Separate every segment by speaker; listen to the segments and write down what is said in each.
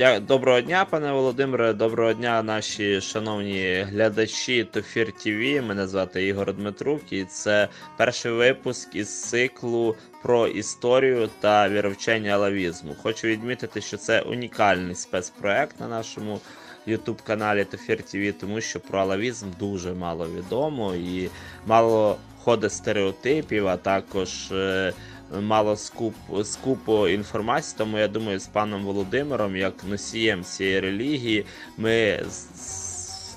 Speaker 1: Доброго дня, пане Володимире. Доброго дня, наші шановні глядачі Тофір ТВ. Мене звати Ігор Дмитрук, і це перший випуск із циклу про історію та віровчення алавізму. Хочу відмітити, що це унікальний спецпроект на нашому youtube каналі Тофір ТВ, тому що про алавізм дуже мало відомо і мало ходить стереотипів, а також. Е, мало скуп, скупу інформації, тому я думаю, з паном Володимиром, як носієм цієї релігії, ми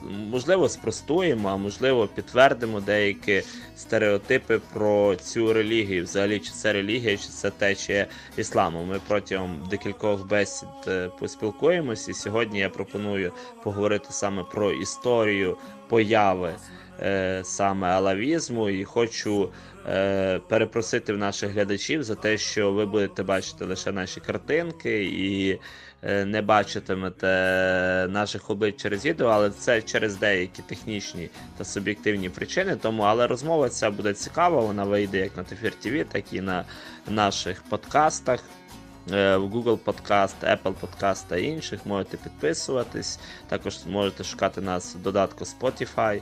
Speaker 1: можливо спростуємо, а можливо підтвердимо деякі стереотипи про цю релігію. Взагалі, чи це релігія, чи це течія ісламу. Ми протягом декількох бесід е, поспілкуємося, і сьогодні я пропоную поговорити саме про історію появи. Е, саме алавізму, і хочу е, перепросити в наших глядачів за те, що ви будете бачити лише наші картинки і е, не бачитимете наших облич через відео, але це через деякі технічні та суб'єктивні причини. Тому але розмова ця буде цікава. Вона вийде як на Тефір ТВ, так і на наших подкастах. В Google Podcast, Apple Podcast та інших можете підписуватись. Також можете шукати нас в додатку Spotify.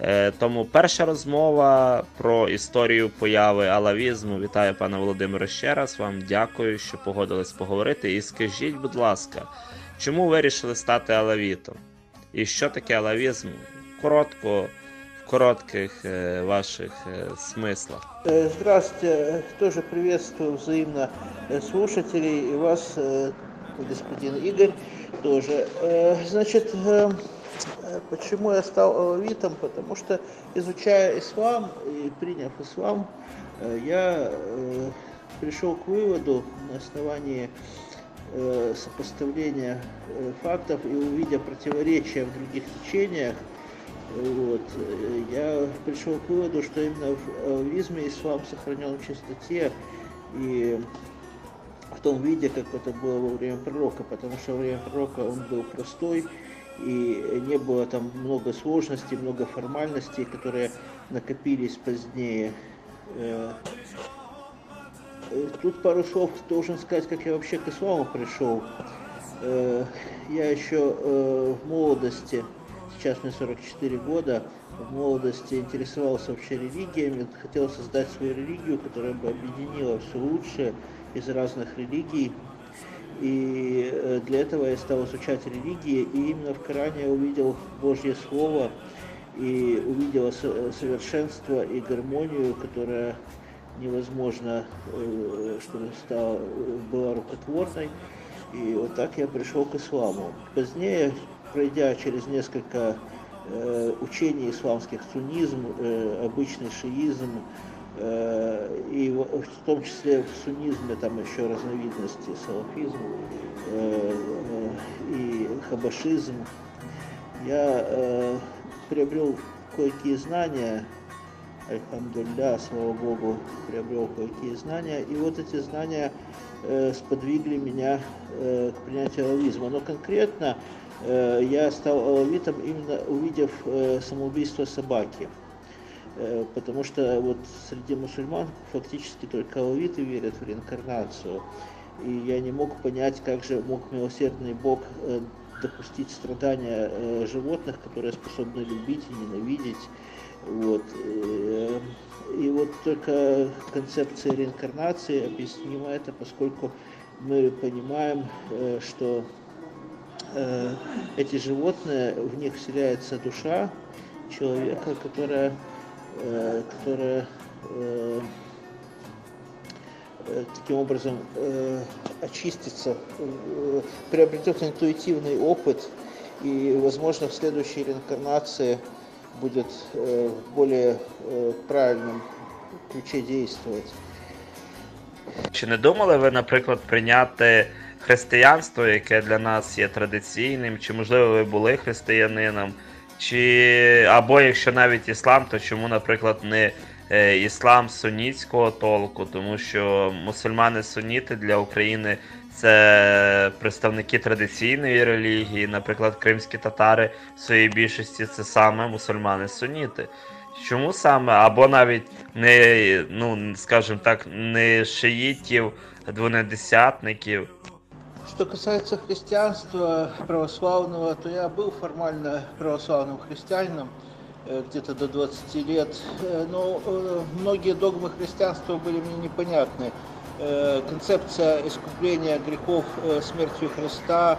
Speaker 1: Е, тому перша розмова про історію появи алавізму. Вітаю пане Володимире ще раз. Вам дякую, що погодились поговорити. І скажіть, будь ласка, чому вирішили стати алавітом? І що таке алавізм? Коротко, в коротких э, ваших э, смыслах.
Speaker 2: Э, здравствуйте, тоже приветствую взаимно слушателей и вас, господин Игорь, тоже. Значит, Э, почему я стал алавитом? Потому что, изучая ислам и приняв ислам, э, я э, пришел к выводу на основании сопоставления фактов и увидя противоречия в других течениях, вот, я пришел к выводу, что именно в алавизме ислам сохранен в чистоте и в том виде, как это было во время пророка, потому что во время пророка он был простой, и не было там много сложностей, много формальностей, которые накопились позднее. Э, тут пару слов должен сказать, как я вообще к исламу пришел. Э, я еще э, в молодости, сейчас мне 44 года, в молодости интересовался вообще религиями, хотел создать свою религию, которая бы объединила все лучшее из разных религий, и э, для этого я стал изучать религии, и именно в Коране я увидел Божье Слово, и увидел совершенство и гармонию, которая невозможно, э, чтобы стала, была рукотворной. И вот так я пришел к исламу. Позднее, пройдя через несколько э, учений исламских, суннизм, обычный шиизм, Э, и в том числе в суннизме там еще разновидности салафизм э, э, и хабашизм. Я приобрел кое-какие знания, альхамдулля, слава Богу, приобрел кое-какие знания, и вот эти знания сподвигли меня к принятию алавизма. Но конкретно я стал алавитом именно увидев самоубийство собаки. Э, потому что вот среди мусульман фактически только алавиты верят в реинкарнацию. И я не мог понять, как же мог милосердный Бог э, допустить страдания э, животных, которые способны любить и ненавидеть. Вот. И вот только концепция реинкарнации объяснима это, поскольку мы понимаем, что эти животные, в них вселяется душа человека, которая которая э, э, таким образом очистится, приобретет интуитивный опыт и, возможно, в следующей реинкарнации будет в более правильном ключе действовать.
Speaker 1: Чи не думали ви, наприклад, прийняти християнство, яке для нас є традиційним? Чи можливо ви були християнином? Чи або якщо навіть іслам, то чому, наприклад, не е, іслам сунітського толку, тому що мусульмани суніти для України це представники традиційної релігії, наприклад, кримські татари в своїй більшості це саме мусульмани суніти. Чому саме? Або навіть не, ну, скажімо так, не шиїтів, двонедесятників.
Speaker 2: Что касается христианства православного, то я был формально православным христианином э, где-то до 20 лет, э, но э, многие догмы христианства были мне непонятны. Концепция искупления грехов смертью Христа,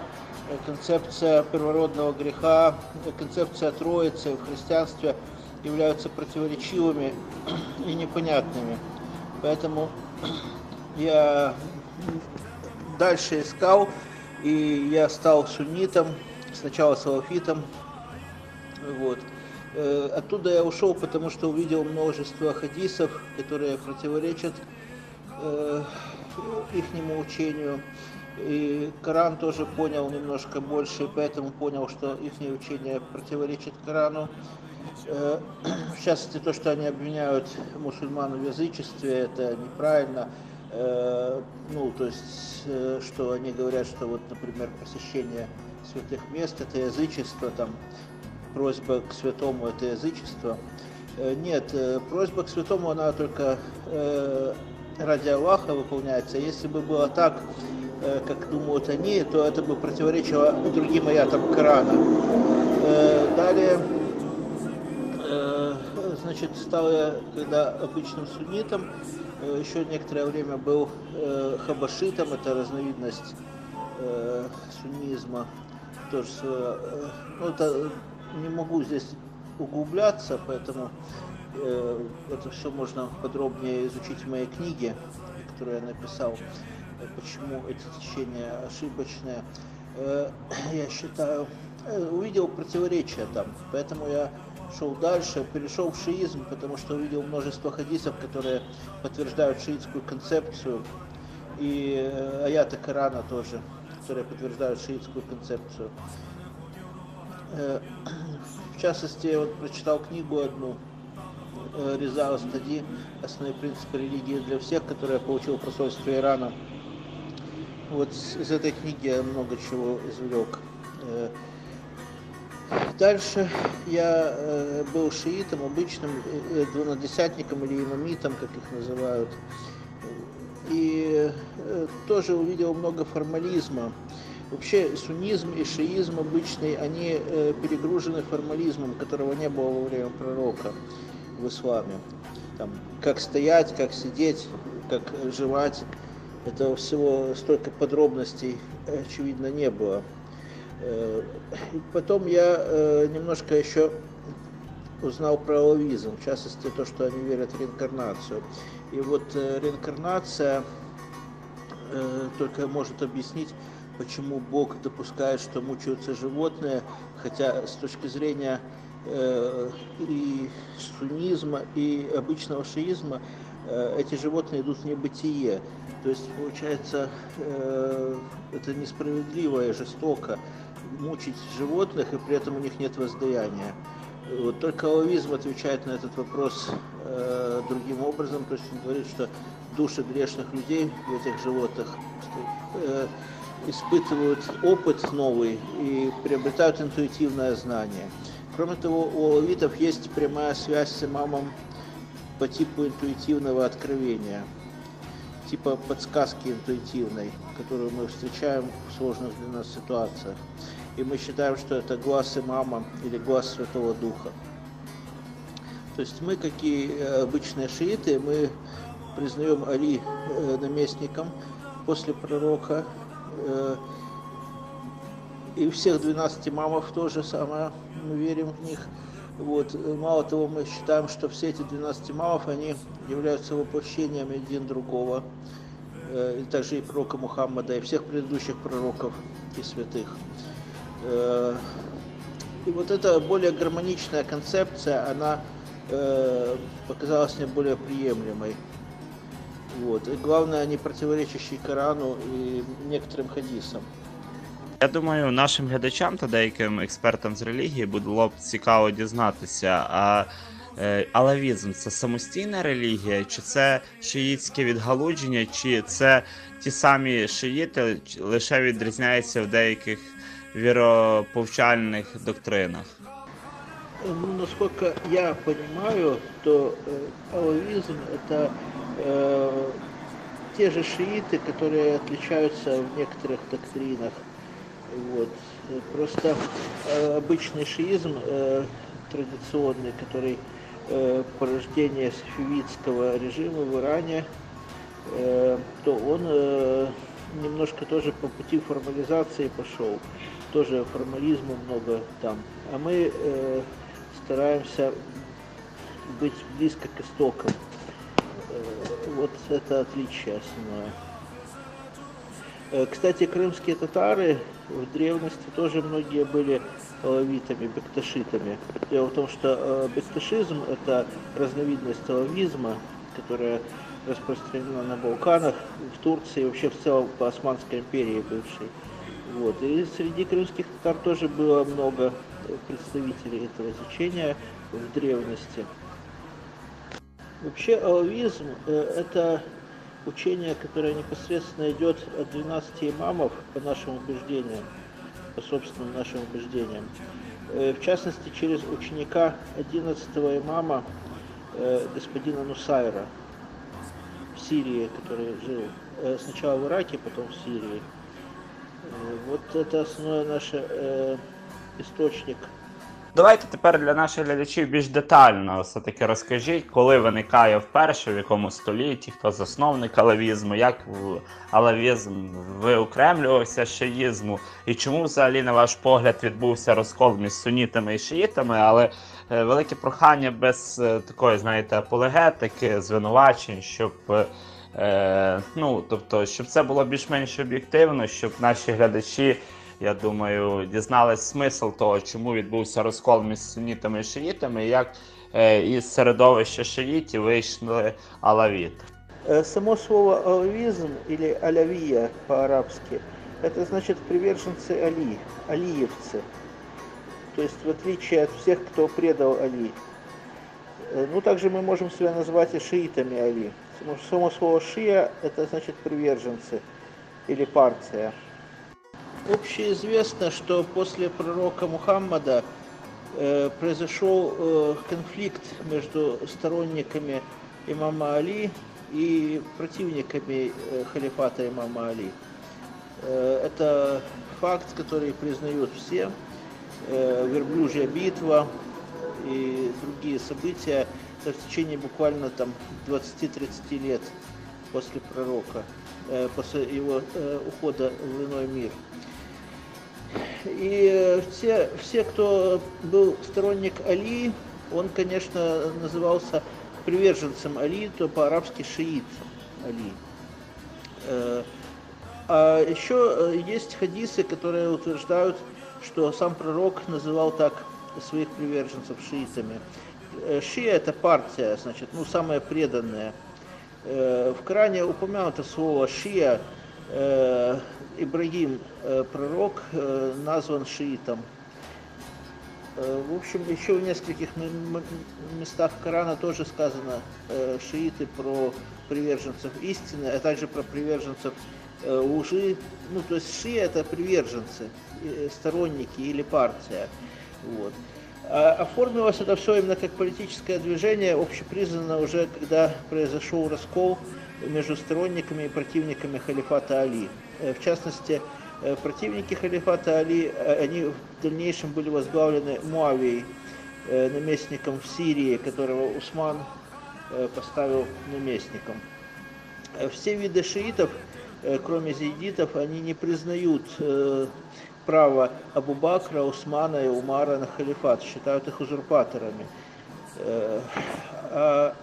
Speaker 2: концепция первородного греха, концепция Троицы в христианстве являются противоречивыми и непонятными. Поэтому я дальше искал, и я стал суннитом, сначала салафитом. Вот. Э, оттуда я ушел, потому что увидел множество хадисов, которые противоречат э, ихнему учению. И Коран тоже понял немножко больше, и поэтому понял, что их учение противоречит Корану. Э, в частности, то, что они обвиняют мусульман в язычестве, это неправильно. Э, ну, то есть, э, что они говорят, что вот, например, посещение святых мест это язычество, там, просьба к святому это язычество. Э, нет, просьба к святому, она только ради Аллаха выполняется. Если бы было так, как думают они, то это бы противоречило другим аятам Корана. Далее, значит, стал я, когда обычным суннитом, Э, еще некоторое время был э, хабашитом, это разновидность э, суннизма. Тоже, э, ну, это не могу здесь углубляться, поэтому э, это все можно подробнее изучить в моей книге, которую я написал, почему эти течения ошибочные. Э, я считаю, увидел противоречия там, поэтому я шел дальше, перешел в шиизм, потому что увидел множество хадисов, которые подтверждают шиитскую концепцию, и э, аяты Корана тоже, которые подтверждают шиитскую концепцию. Э, в частности, я вот прочитал книгу одну, э, Реза Стади, «Основные принципы религии для всех», которую я получил в посольстве Ирана. Вот из этой книги я много чего извлек. Дальше я э, был шиитом, обычным э, двунадесятником или имамитом, как их называют. И э, тоже увидел много формализма. Вообще суннизм и шиизм обычный, они э, перегружены формализмом, которого не было во время пророка в исламе. Там, как стоять, как сидеть, как жевать. Этого всего столько подробностей, очевидно, не было. Э, потом я э, немножко еще узнал про алавизм, в частности то, что они верят в реинкарнацию. И вот э, реинкарнация только может объяснить, почему Бог допускает, что мучаются животные, хотя с точки зрения и суннизма, и обычного шиизма эти животные идут в небытие. То есть, получается, это несправедливо и жестоко мучить животных, и при этом у них нет воздаяния. Вот только алавизм отвечает на этот вопрос э, другим образом, то есть он говорит, что души грешных людей в этих животных э, испытывают опыт новый и приобретают интуитивное знание. Кроме того, у алавитов есть прямая связь с имамом по типу интуитивного откровения, типа подсказки интуитивной, которую мы встречаем в сложных для нас ситуациях и мы считаем, что это глаз имама или глаз Святого Духа. То есть мы, как и э, обычные шииты, мы признаем Али э, наместником после пророка, э, и всех 12 имамов тоже самое, мы верим в них. Вот. Мало того, мы считаем, что все эти 12 имамов, они являются воплощением один другого, и также и пророка Мухаммада, и всех предыдущих пророков и святых. Э, и вот эта более гармоничная концепция, она э, показалась мне более приемлемой. Вот. И главное, не противоречащий Корану і некоторим хадісам.
Speaker 1: Я думаю, нашим глядачам та деяким експертам з релігії було б цікаво дізнатися, а е, алавізм це самостійна релігія, чи це шиїтське відгалудження, чи це ті самі шиїти лише відрізняються в деяких вероповчальных доктринах?
Speaker 2: Ну, насколько я понимаю, то э, алавизм это э, те же шииты, которые отличаются в некоторых доктринах. Вот. Просто э, обычный шиизм э, традиционный, который э, порождение сафевидского режима в Иране, э, то он э, немножко тоже по пути формализации пошел. Тоже формализма много там. А мы э, стараемся быть близко к истокам. Э, вот это отличие основное. Э, кстати, крымские татары в древности тоже многие были алавитами, бекташитами. Дело в том, что э, бекташизм – это разновидность алавизма, которая распространена на Балканах, в Турции, вообще в целом по Османской империи бывшей. Вот. И среди крымских татар тоже было много представителей этого течения в древности. Вообще алавизм э, – это учение, которое непосредственно идет от 12 имамов по нашим убеждениям, по собственным нашим убеждениям. Э, в частности, через ученика 11 имама э, господина Нусайра в Сирии, который жил сначала в Ираке, потом в Сирии. Вот это основной наш источник
Speaker 1: Давайте тепер для наших глядачів більш детально все-таки розкажіть, коли виникає вперше, в якому столітті, хто засновник алавізму, як алавізм виокремлювався з шиїзму, і чому взагалі, на ваш погляд, відбувся розкол між сунітами і шиїтами, але е, велике прохання без е, такої, знаєте, апологетики, звинувачень, щоб. Е, ну, тобто, щоб це було більш-менш об'єктивно, щоб наші глядачі я думаю, дізнались смисл того, чому відбувся розкол між сунітами і шиїтами, і як е, із середовища шиїтів вийшли алавіти.
Speaker 2: Е, само слово алавизм или алявия по-арабски, это значит приверженцы Али, алиевцы. То есть в отличие от всех, кто предал Али. Э, ну, также мы можем себя назвать и шиитами Али. Само слово шия – это значит приверженцы или партия. Общеизвестно, что после пророка Мухаммада э, произошел э, конфликт между сторонниками имама Али и противниками э, халифата имама Али. Э, это факт, который признают все. Э, верблюжья битва и другие события в течение буквально там 20-30 лет после пророка, э, после его э, ухода в иной мир. И все, все, кто был сторонник Али, он, конечно, назывался приверженцем Али, то по-арабски шиит Али. Э, а еще э, есть хадисы, которые утверждают, что сам пророк называл так своих приверженцев шиитами. Э, шия это партия, значит, ну самая преданная. В Коране упомянуто слово шия, Ибрагим, э, пророк, э, назван шиитом. Э, в общем, еще в нескольких местах Корана тоже сказано шииты про приверженцев истины, а также про приверженцев лжи. Ну, то есть шия это приверженцы, сторонники или партия. Вот. А оформилось это все именно как политическое движение, общепризнанно уже, когда произошел раскол между сторонниками и противниками халифата Али. Э, в частности, э, противники халифата Али, э, они в дальнейшем были возглавлены Муавией, наместником в Сирии, которого Усман поставил наместником. Все виды шиитов, кроме зейдитов, они не признают право Абу Бакра, Усмана и Умара на халифат, считают их узурпаторами. А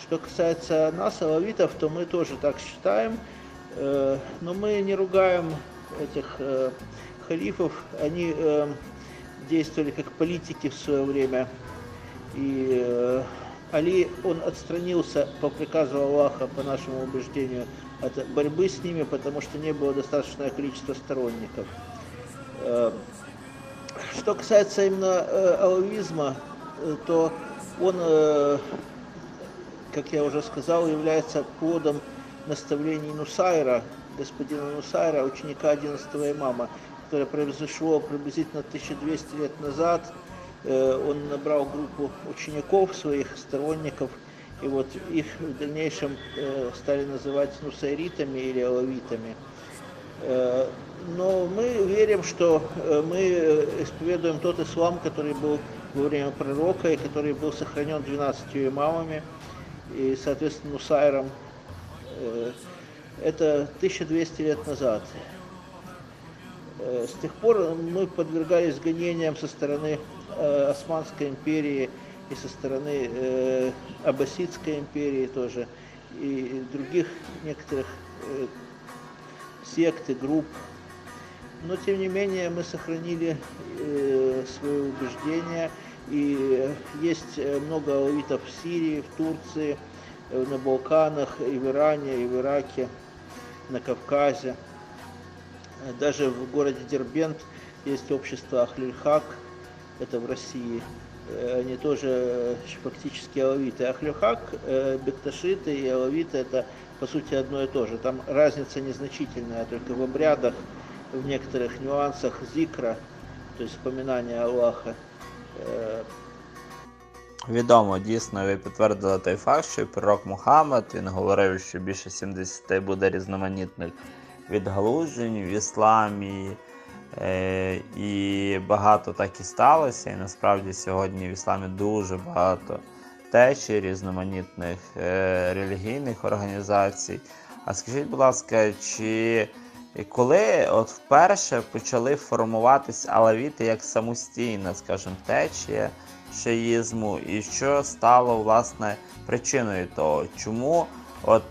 Speaker 2: что касается нас, алавитов, то мы тоже так считаем, Э, но мы не ругаем этих э, халифов, они э, действовали как политики в свое время. И Али, он отстранился по приказу Аллаха, по нашему убеждению, от борьбы с ними, потому что не было достаточное количество сторонников. Что касается именно алавизма, то он, как я уже сказал, является плодом наставлений Нусайра, господина Нусайра, ученика 11 имама, которое произошло приблизительно 1200 лет назад. Э, он набрал группу учеников, своих сторонников, и вот их в дальнейшем э, стали называть нусайритами или алавитами. Э, но мы верим, что э, мы исповедуем тот ислам, который был во время пророка и который был сохранен 12 имамами и, соответственно, Нусайром. Э, это 1200 лет назад. Э, с тех пор мы подвергались гонениям со стороны э, Османской империи и со стороны э, Аббасидской империи тоже, и других некоторых сект и групп. Но тем не менее мы сохранили свои убеждения, и есть много алавитов в Сирии, в Турции, на Балканах, и в Иране, и в Ираке, на Кавказе. Даже в городе Дербент есть общество Ахлюльхак, это в России. Э, они тоже э, фактически алавиты. Ахлюхак, э, бекташиты и алавиты это по сути одно и то же. Там разница незначительная, только в обрядах, в некоторых нюансах зикра, то есть вспоминания Аллаха.
Speaker 1: Відомо, дійсно, ви підтвердили той факт, що пророк Мухаммед він говорив, що більше 70 буде різноманітних відгалужень в ісламі. Е, і багато так і сталося. І насправді сьогодні в ісламі дуже багато течій, різноманітних е, релігійних організацій. А скажіть, будь ласка, чи коли от вперше почали формуватись алавіти як самостійна, скажімо, течія шиїзму, і що стало власне причиною того, чому от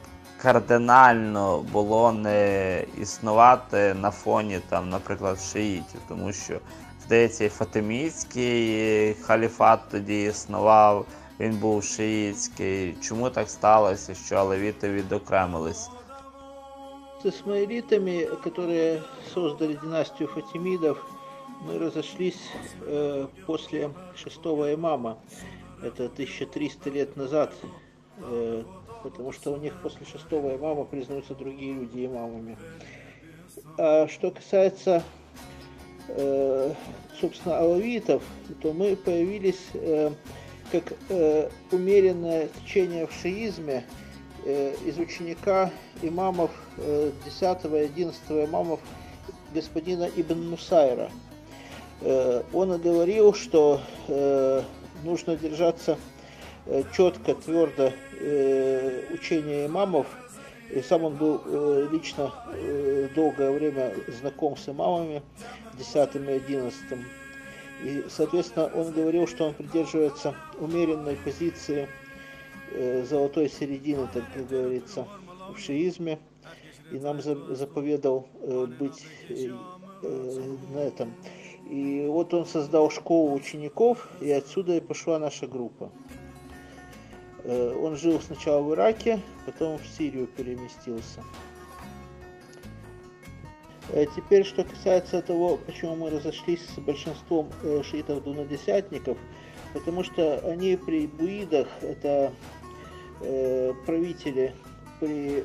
Speaker 1: кардинально було не існувати на фоні, там, наприклад, шиїтів, тому що, здається, і Фатимійський халіфат тоді існував, він був шиїтський. Чому так сталося, що алевіти відокремились?
Speaker 2: С исмаилитами, которые создали династию Фатимидов, мы разошлись э, после шестого имама. Это 1300 лет назад. Э, потому что у них после шестого имама признаются другие люди имамами. А что касается, э, собственно, алавитов, то мы появились э, как э, умеренное течение в шиизме из ученика имамов, э, 10 и 11 имамов господина Ибн Мусайра. Э, он говорил, что э, нужно держаться Э, четко, твердо э, учение имамов. И сам он был э, лично долгое время знаком с имамами, 10 и 11. И, соответственно, он говорил, что он придерживается умеренной позиции золотой середины, так как говорится, в шиизме. И нам заповедал быть на этом. И вот он создал школу учеников, и отсюда и пошла наша группа. Э, он жил сначала в Ираке, потом в Сирию переместился. Э, теперь, что касается того, почему мы разошлись с большинством э, шиитов-дунадесятников, потому что они при буидах, это правители при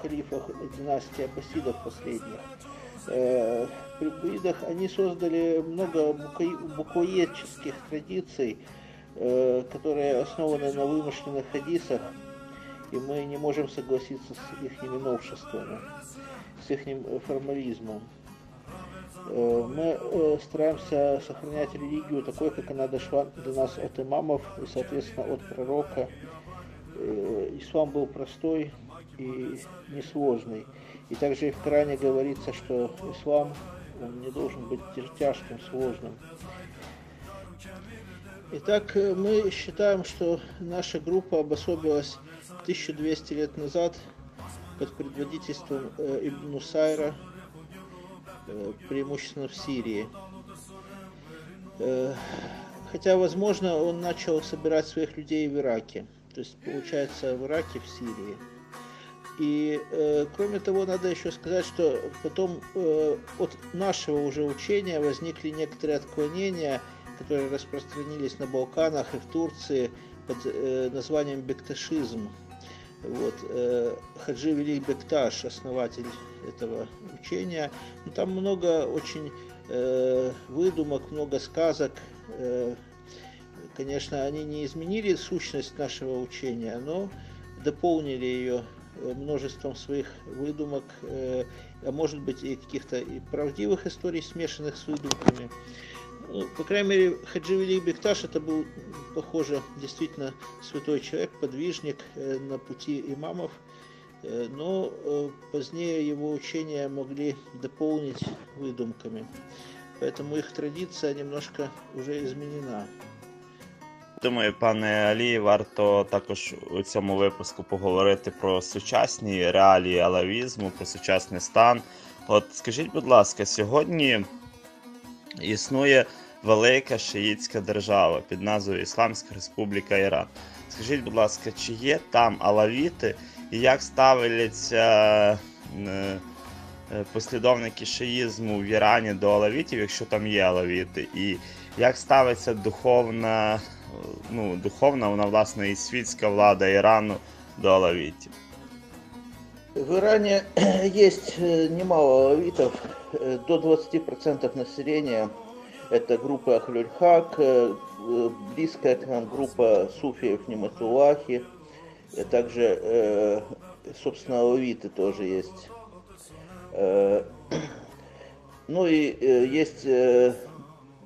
Speaker 2: халифах династии Аббасидов последних, при буидах они создали много буквоедческих традиций, Э, которые основаны на вымышленных хадисах, и мы не можем согласиться с их новшествами, с их формализмом. Э, мы э, стараемся сохранять религию такой, как она дошла до нас от имамов и, соответственно, от пророка. Ислам был простой и несложный. И также в Коране говорится, что ислам он не должен быть тяжким, сложным. Итак, э, мы считаем, что наша группа обособилась 1200 лет назад под предводительством э, Ибн Сайра, э, преимущественно в Сирии. Хотя, возможно, он начал собирать своих людей в Ираке. То есть, получается, в Ираке, в Сирии. И, э, кроме того, надо еще сказать, что потом э, от нашего уже учения возникли некоторые отклонения – которые распространились на Балканах и в Турции под э, названием бекташизм. Вот, э, Хаджи Велик Бекташ, основатель этого учения. Ну, там много очень э, выдумок, много сказок, э, Конечно, они не изменили сущность нашего учения, но дополнили ее э, множеством своих выдумок, э, а может быть и каких-то и правдивых историй, смешанных с выдумками. Ну, по крайней мере, Хаджи Вели Бекташ это был, похоже, действительно святой человек, подвижник э, на пути имамов, но позднее его учения могли дополнить выдумками. Поэтому их традиция немножко уже изменена.
Speaker 1: Думаю, пане Алі, варто також у цьому випуску поговорити про сучасні реалії алавізму, про сучасний стан. От скажіть, будь ласка, сьогодні існує велика шиїтська держава під назвою Ісламська Республіка Іран. Скажіть, будь ласка, чи є там алавіти і як ставляться е, послідовники шиїзму в Ірані до алавітів, якщо там є алавіти, і як ставиться духовна ну, духовна, вона власне і світська влада Ірану до алавітів.
Speaker 2: В Иране есть немало алавитов, до 20% населения. Это группа Ахлюльхак, близкая к нам группа суфиев Нематулахи, также, собственно, алавиты тоже есть. Ну и есть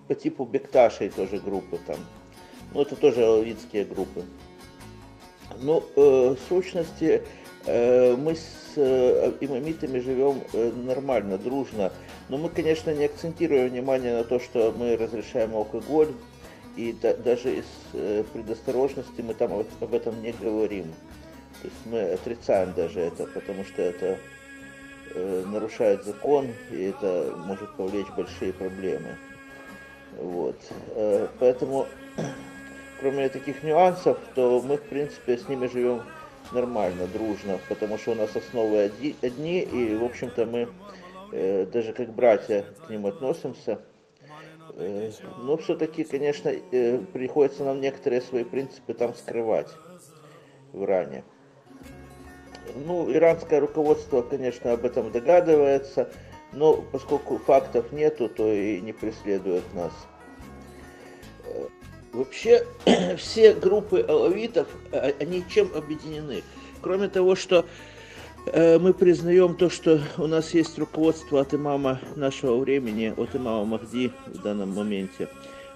Speaker 2: по типу Бекташей тоже группы там. Ну, это тоже алавитские группы. Ну, э, в сущности, э, мы с э, имамитами живем э, нормально, дружно. Но мы, конечно, не акцентируем внимание на то, что мы разрешаем алкоголь. И да, даже из э, предосторожности мы там об, об этом не говорим. То есть мы отрицаем даже это, потому что это э, нарушает закон, и это может повлечь большие проблемы. Вот. Э, поэтому кроме таких нюансов, то мы, в принципе, с ними живем нормально, дружно, потому что у нас основы одни, и, в общем-то, мы э, даже как братья к ним относимся. Э, но все-таки, конечно, э, приходится нам некоторые свои принципы там скрывать в Иране. Ну, иранское руководство, конечно, об этом догадывается, но поскольку фактов нету, то и не преследует нас. Вообще все группы алавитов, а, они чем объединены? Кроме того, что э, мы признаем то, что у нас есть руководство от имама нашего времени, от имама Махди в данном моменте,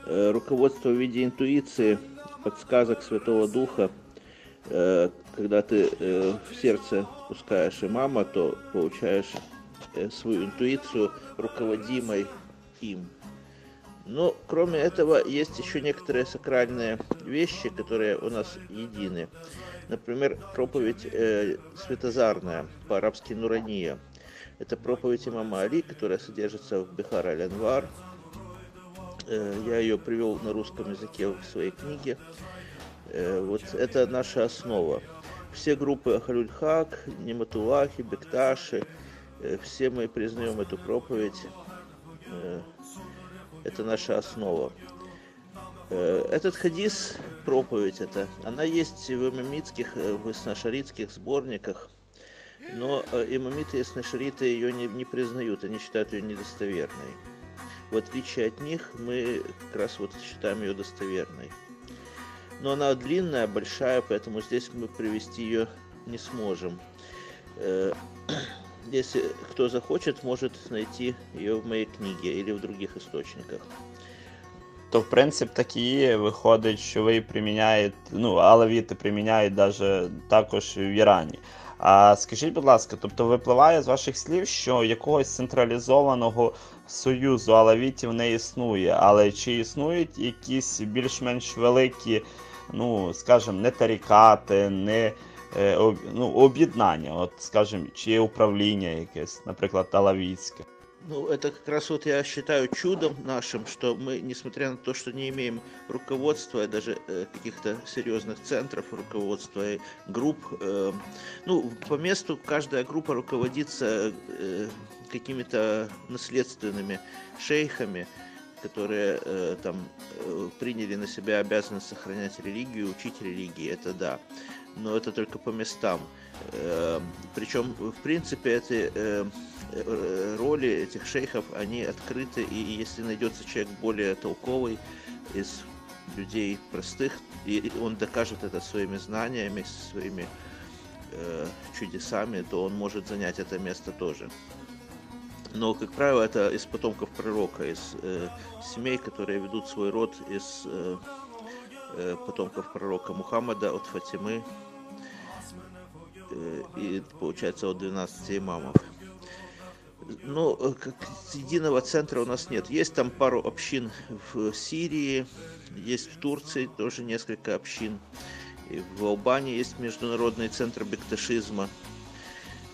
Speaker 2: э, руководство в виде интуиции, подсказок Святого Духа, э, когда ты в сердце пускаешь имама, то получаешь свою интуицию руководимой им. Но кроме этого есть еще некоторые сакральные вещи, которые у нас едины. Например, проповедь э, светозарная, по-арабски Нурания. Это проповедь имама Али, которая содержится в Бихар аль-Анвар. Э, я ее привел на русском языке в своей книге. Э, вот это наша основа. Все группы Ахалюльхак, Нематулахи, Бекташи, э, все мы признаем эту проповедь. Это наша основа. Э, этот хадис, проповедь это, она есть в имамитских, э, в снашаритских сборниках, но э, имамиты и снашариты ее не, не признают, они считают ее недостоверной. В отличие от них, мы как раз вот считаем ее достоверной. Но она длинная, большая, поэтому здесь мы привести ее не сможем. Если кто захочет, может найти ее в моей книге или в других источниках.
Speaker 1: То, в принципі, так і є. Виходить, що ви приміняєте, ну, алавіти приміняють даже також в Ірані. А скажіть, будь ласка, тобто випливає з ваших слів, що якогось централізованого союзу алавітів не існує, але чи існують якісь більш-менш великі, ну, скажімо, не тарікати, не ну, об'єднання, от, скажем, чи є управління якесь, наприклад, Талавійське.
Speaker 2: Ну, это как раз вот я считаю чудом нашим, что мы, несмотря на то, что не имеем руководства, даже э, каких-то серьезных центров руководства и групп, э, ну, по месту каждая группа руководится э, какими-то наследственными шейхами, которые э, там э, приняли на себя обязанность сохранять религию, учить религии, это да но это только по местам. Эм, Причем, в принципе, эти э, э, роли этих шейхов, они открыты, и если найдется человек более толковый из людей простых, и он докажет это своими знаниями, своими э, чудесами, то он может занять это место тоже. Но, как правило, это из потомков пророка, из э, семей, которые ведут свой род из э, э, потомков пророка Мухаммада, от Фатимы, и, получается, от 12 имамов. Ну, э, как единого центра у нас нет. Есть там пару общин в Сирии, есть в Турции тоже несколько общин. И в Албании есть международный центр бекташизма.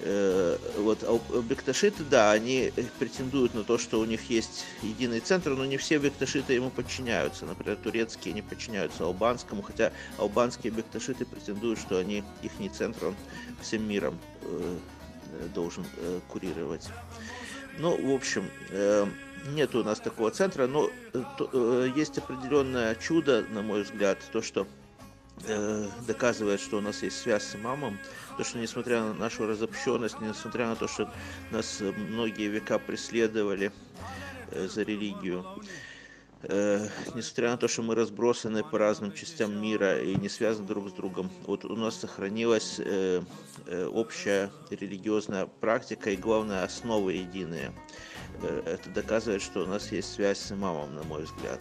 Speaker 2: Э, вот бекташиты, да, они претендуют на то, что у них есть единый центр, но не все бекташиты ему подчиняются. Например, турецкие не подчиняются албанскому, хотя албанские бекташиты претендуют, что они их центр, он всем миром э, должен курировать. Ну, в общем, э, нет у нас такого центра, но э, э, есть определенное чудо, на мой взгляд, то, что доказывает, что у нас есть связь с имамом, то, что несмотря на нашу разобщенность, несмотря на то, что нас многие века преследовали за религию, э, несмотря на то, что мы разбросаны по разным частям мира и не связаны друг с другом, вот у нас сохранилась э, э, общая религиозная практика и, главное, основы единые. Э, это доказывает, что у нас есть связь с имамом, на мой взгляд.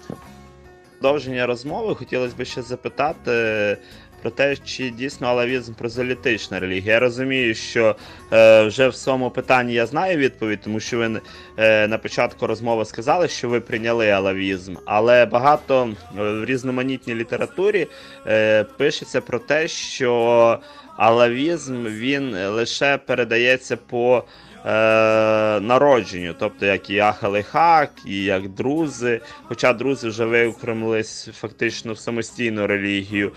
Speaker 1: Продовження розмови хотілося б ще запитати про те, чи дійсно алавізм прозелітична релігія. Я розумію, що е, вже в своєму питанні я знаю відповідь, тому що ви е, на початку розмови сказали, що ви прийняли алавізм, але багато е, в різноманітній літературі е, пишеться про те, що алавізм він лише передається по. Е, народженню, тобто як і Ахалихак, і як друзи. Хоча друзи вже виокремились фактично в самостійну релігію.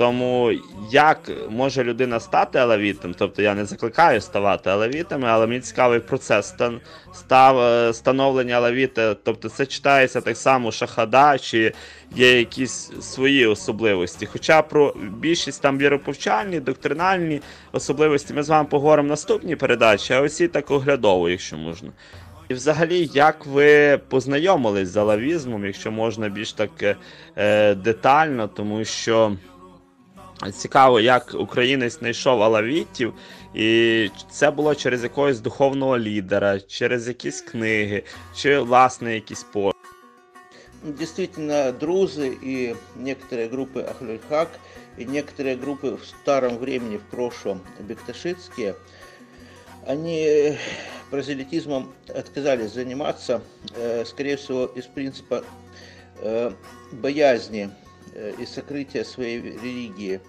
Speaker 1: Тому як може людина стати алавітом, тобто я не закликаю ставати алавітами, але мені цікавий процес став, е, становлення алавіта, тобто це читається так само шахада, чи є якісь свої особливості. Хоча про більшість там віроповчальні, доктринальні особливості ми з вами поговоримо в наступній передачі, а оці так оглядово, якщо можна. І взагалі, як ви познайомились з алавізмом, якщо можна більш так е, детально, тому що. Цікаво, як українець знайшов алавітів, і це було через якогось духовного лідера, через якісь книги, чи власне якісь по.
Speaker 2: Действительно, друзы и некоторые группы Ахлюльхак, и некоторые группы в старом времени, в прошлом, бекташитские, они прозелитизмом отказались заниматься, э, скорее всего, из принципа э, боязни Э, и сокрытия своей религии.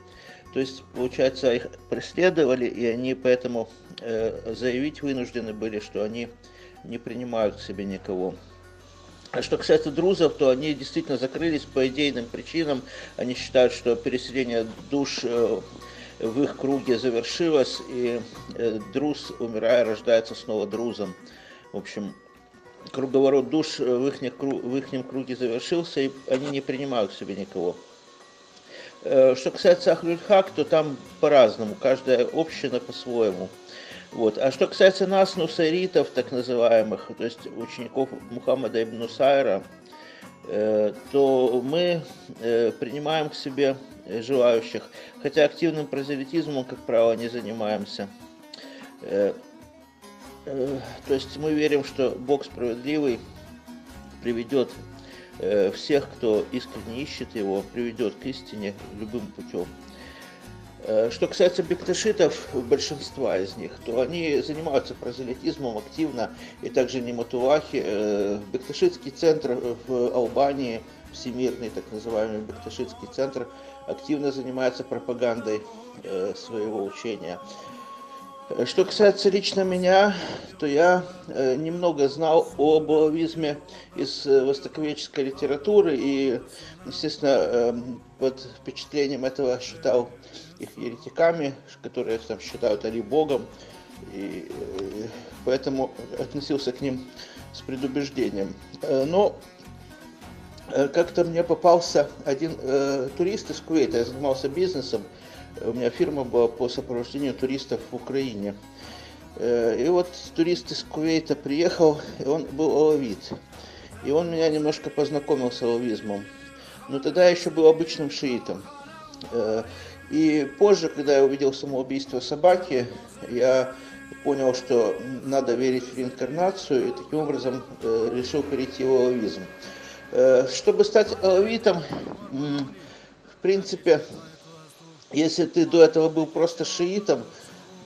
Speaker 2: То есть, получается, их преследовали, и они поэтому э, заявить вынуждены были, что они не принимают к себе никого. А что касается друзов, то они действительно закрылись по идейным причинам. Они считают, что переселение душ э, в их круге завершилось, и друз, умирая, рождается снова друзом. В общем, круговорот душ в их, в их круге завершился, и они не принимают к себе никого. Э, что касается Ахлюльхак, то там по-разному, каждая община по-своему. Вот. А что касается нас, нусайритов, так называемых, то есть учеников Мухаммада ибн Нусайра, э, то мы э, принимаем к себе желающих, хотя активным прозелитизмом, как правило, не занимаемся. То есть мы верим, что Бог справедливый приведет э, всех, кто искренне ищет его, приведет к истине любым путем. Э, что касается бекташитов, большинства из них, то они занимаются прозелитизмом активно, и также Нематулахи, э, Бекташитский центр в Албании, всемирный так называемый Бекташитский центр, активно занимается пропагандой своего учения. Что касается лично меня, то я э, немного знал о балавизме из э, востоковеческой литературы и, естественно, э, под впечатлением этого считал их еретиками, которые там считают Али Богом, и э, поэтому относился к ним с предубеждением. Э, но э, как-то мне попался один э, турист из Кувейта, я занимался бизнесом, у меня фирма была по сопровождению туристов в Украине. Э, и вот турист из Кувейта приехал, и он был алавит. И он меня немножко познакомил с алавизмом. но тогда я еще был обычным шиитом. Э, и позже, когда я увидел самоубийство собаки, я понял, что надо верить в реинкарнацию, и таким образом э, решил перейти в алавизм. Э, чтобы стать алавитом, в принципе, если ты до этого был просто шиитом,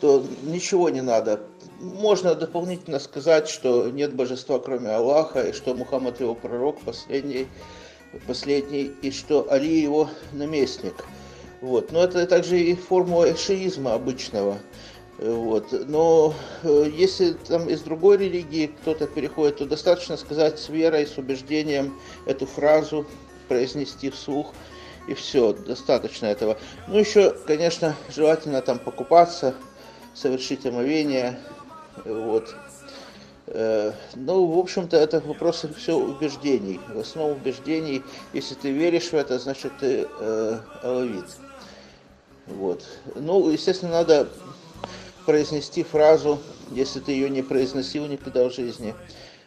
Speaker 2: то ничего не надо. Можно дополнительно сказать, что нет божества кроме Аллаха, и что Мухаммад его пророк последний, последний и что Али его наместник. Вот. Но это также и формула шиизма обычного. Вот. Но э, если там из другой религии кто-то переходит, то достаточно сказать с верой, с убеждением эту фразу, произнести вслух, и все, достаточно этого. Ну, еще, конечно, желательно там покупаться, совершить омовение, вот. Э, ну, в общем-то, это вопросы все убеждений. В основном убеждений, если ты веришь в это, значит, ты э, алавит. Вот. Ну, естественно, надо произнести фразу, если ты ее не произносил никогда в жизни,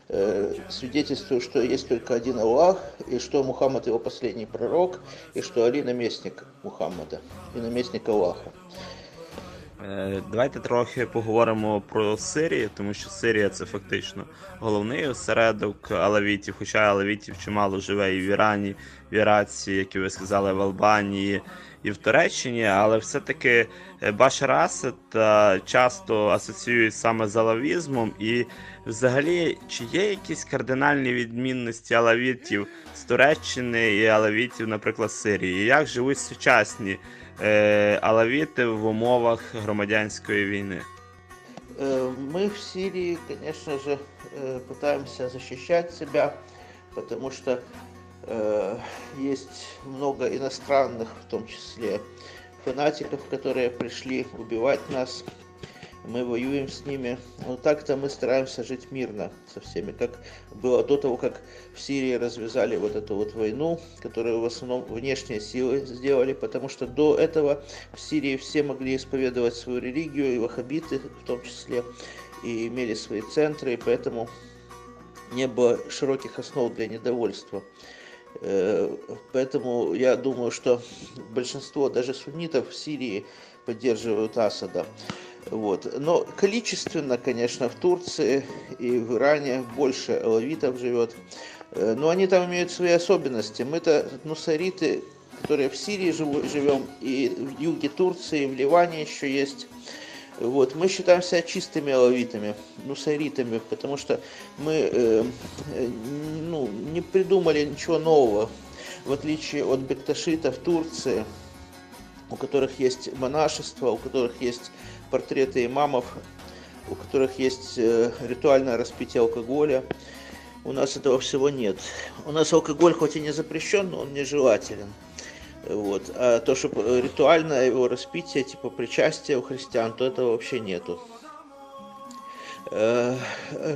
Speaker 2: э, свидетельствую, что есть только один Аллах, и что Мухаммад его последний пророк, и что Али наместник Мухаммада і намісник Аллаха.
Speaker 1: Е, давайте трохи поговоримо про Сирію, тому що Сирія це фактично головний осередок алавітів, хоча алавітів чимало живе і в Ірані, в Іраці, як і ви сказали, в Албанії і в Туреччині, але все-таки е, Башар Асад часто асоціюють саме з алавізмом. І взагалі, чи є якісь кардинальні відмінності алавітів з Туреччини і алавітів, наприклад, з Сирії? Як живуть сучасні е, алавіти в умовах громадянської війни?
Speaker 2: Е, мы в Сирии, конечно же, пытаемся защищать себя, потому что Э, Есть много иностранных, в том числе фанатиков, которые пришли убивать нас. Мы воюем с ними. Но так-то мы стараемся жить мирно со всеми, как было до того, как в Сирии развязали вот эту вот войну, которую в основном внешние силы сделали, потому что до этого в Сирии все могли исповедовать свою религию, и ваххабиты в том числе, и имели свои центры, и поэтому не было широких основ для недовольства. Поэтому я думаю, что большинство даже суннитов в Сирии поддерживают Асада. Вот. Но количественно, конечно, в Турции и в Иране больше алавитов живет. Э, но они там имеют свои особенности. Мы-то нусариты, которые в Сирии живем, и в юге Турции, и в Ливане еще есть вот, мы считаем себя чистыми алавитами, нусайритами, потому что мы э, э, ну, не придумали ничего нового, в отличие от бекташита в Турции, у которых есть монашество, у которых есть портреты имамов, у которых есть э, ритуальное распитие алкоголя. У нас этого всего нет. У нас алкоголь хоть и не запрещен, но он нежелателен. Вот. А то, что ритуальное его распитие, типа причастие у христиан, то этого вообще нету. Э,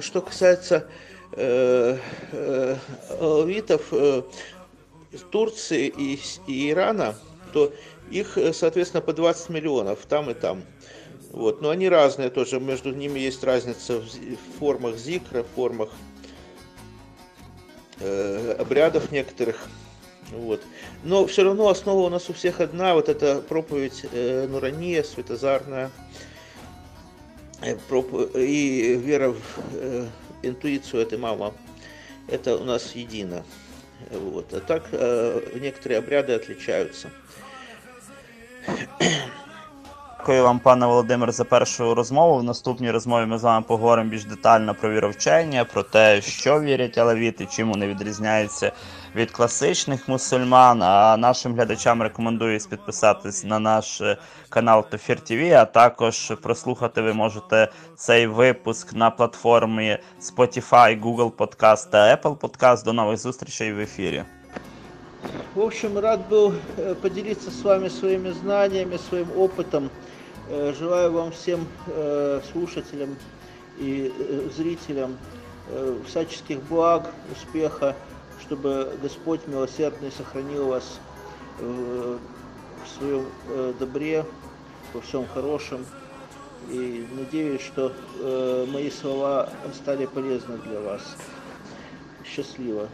Speaker 2: что касается э, э, алавитов из Турции и, и Ирана, то их, соответственно, по 20 миллионов там и там. Вот. Но они разные тоже, между ними есть разница в формах зикра, формах э, обрядов некоторых. Вот. Но все равно основа у нас у всех одна, вот эта проповедь э, Нурания, светозарная, э, и вера в э, интуицию этой мамы, это у нас едино. Вот. А так э, некоторые обряды отличаются.
Speaker 1: Дякую вам, пане Володимир, за першу розмову. В наступній розмові ми з вами поговоримо більш детально про віровчення, про те, що вірять алавіти, чим вони відрізняються від класичних мусульман. А нашим глядачам рекомендую підписатись на наш е, канал Тофір ТВ, а також прослухати ви можете цей випуск на платформі Spotify, Google Podcast та Apple Podcast. До нових зустрічей в ефірі.
Speaker 2: В общем, рад был э, поделиться с вами своими знаниями, своим опытом. Э, желаю вам всем э, слушателям и зрителям всяческих благ, успеха, чтобы Господь милосердный сохранил вас в своем добре, во всем хорошем. И надеюсь, что мои слова стали полезны для вас. Счастливо.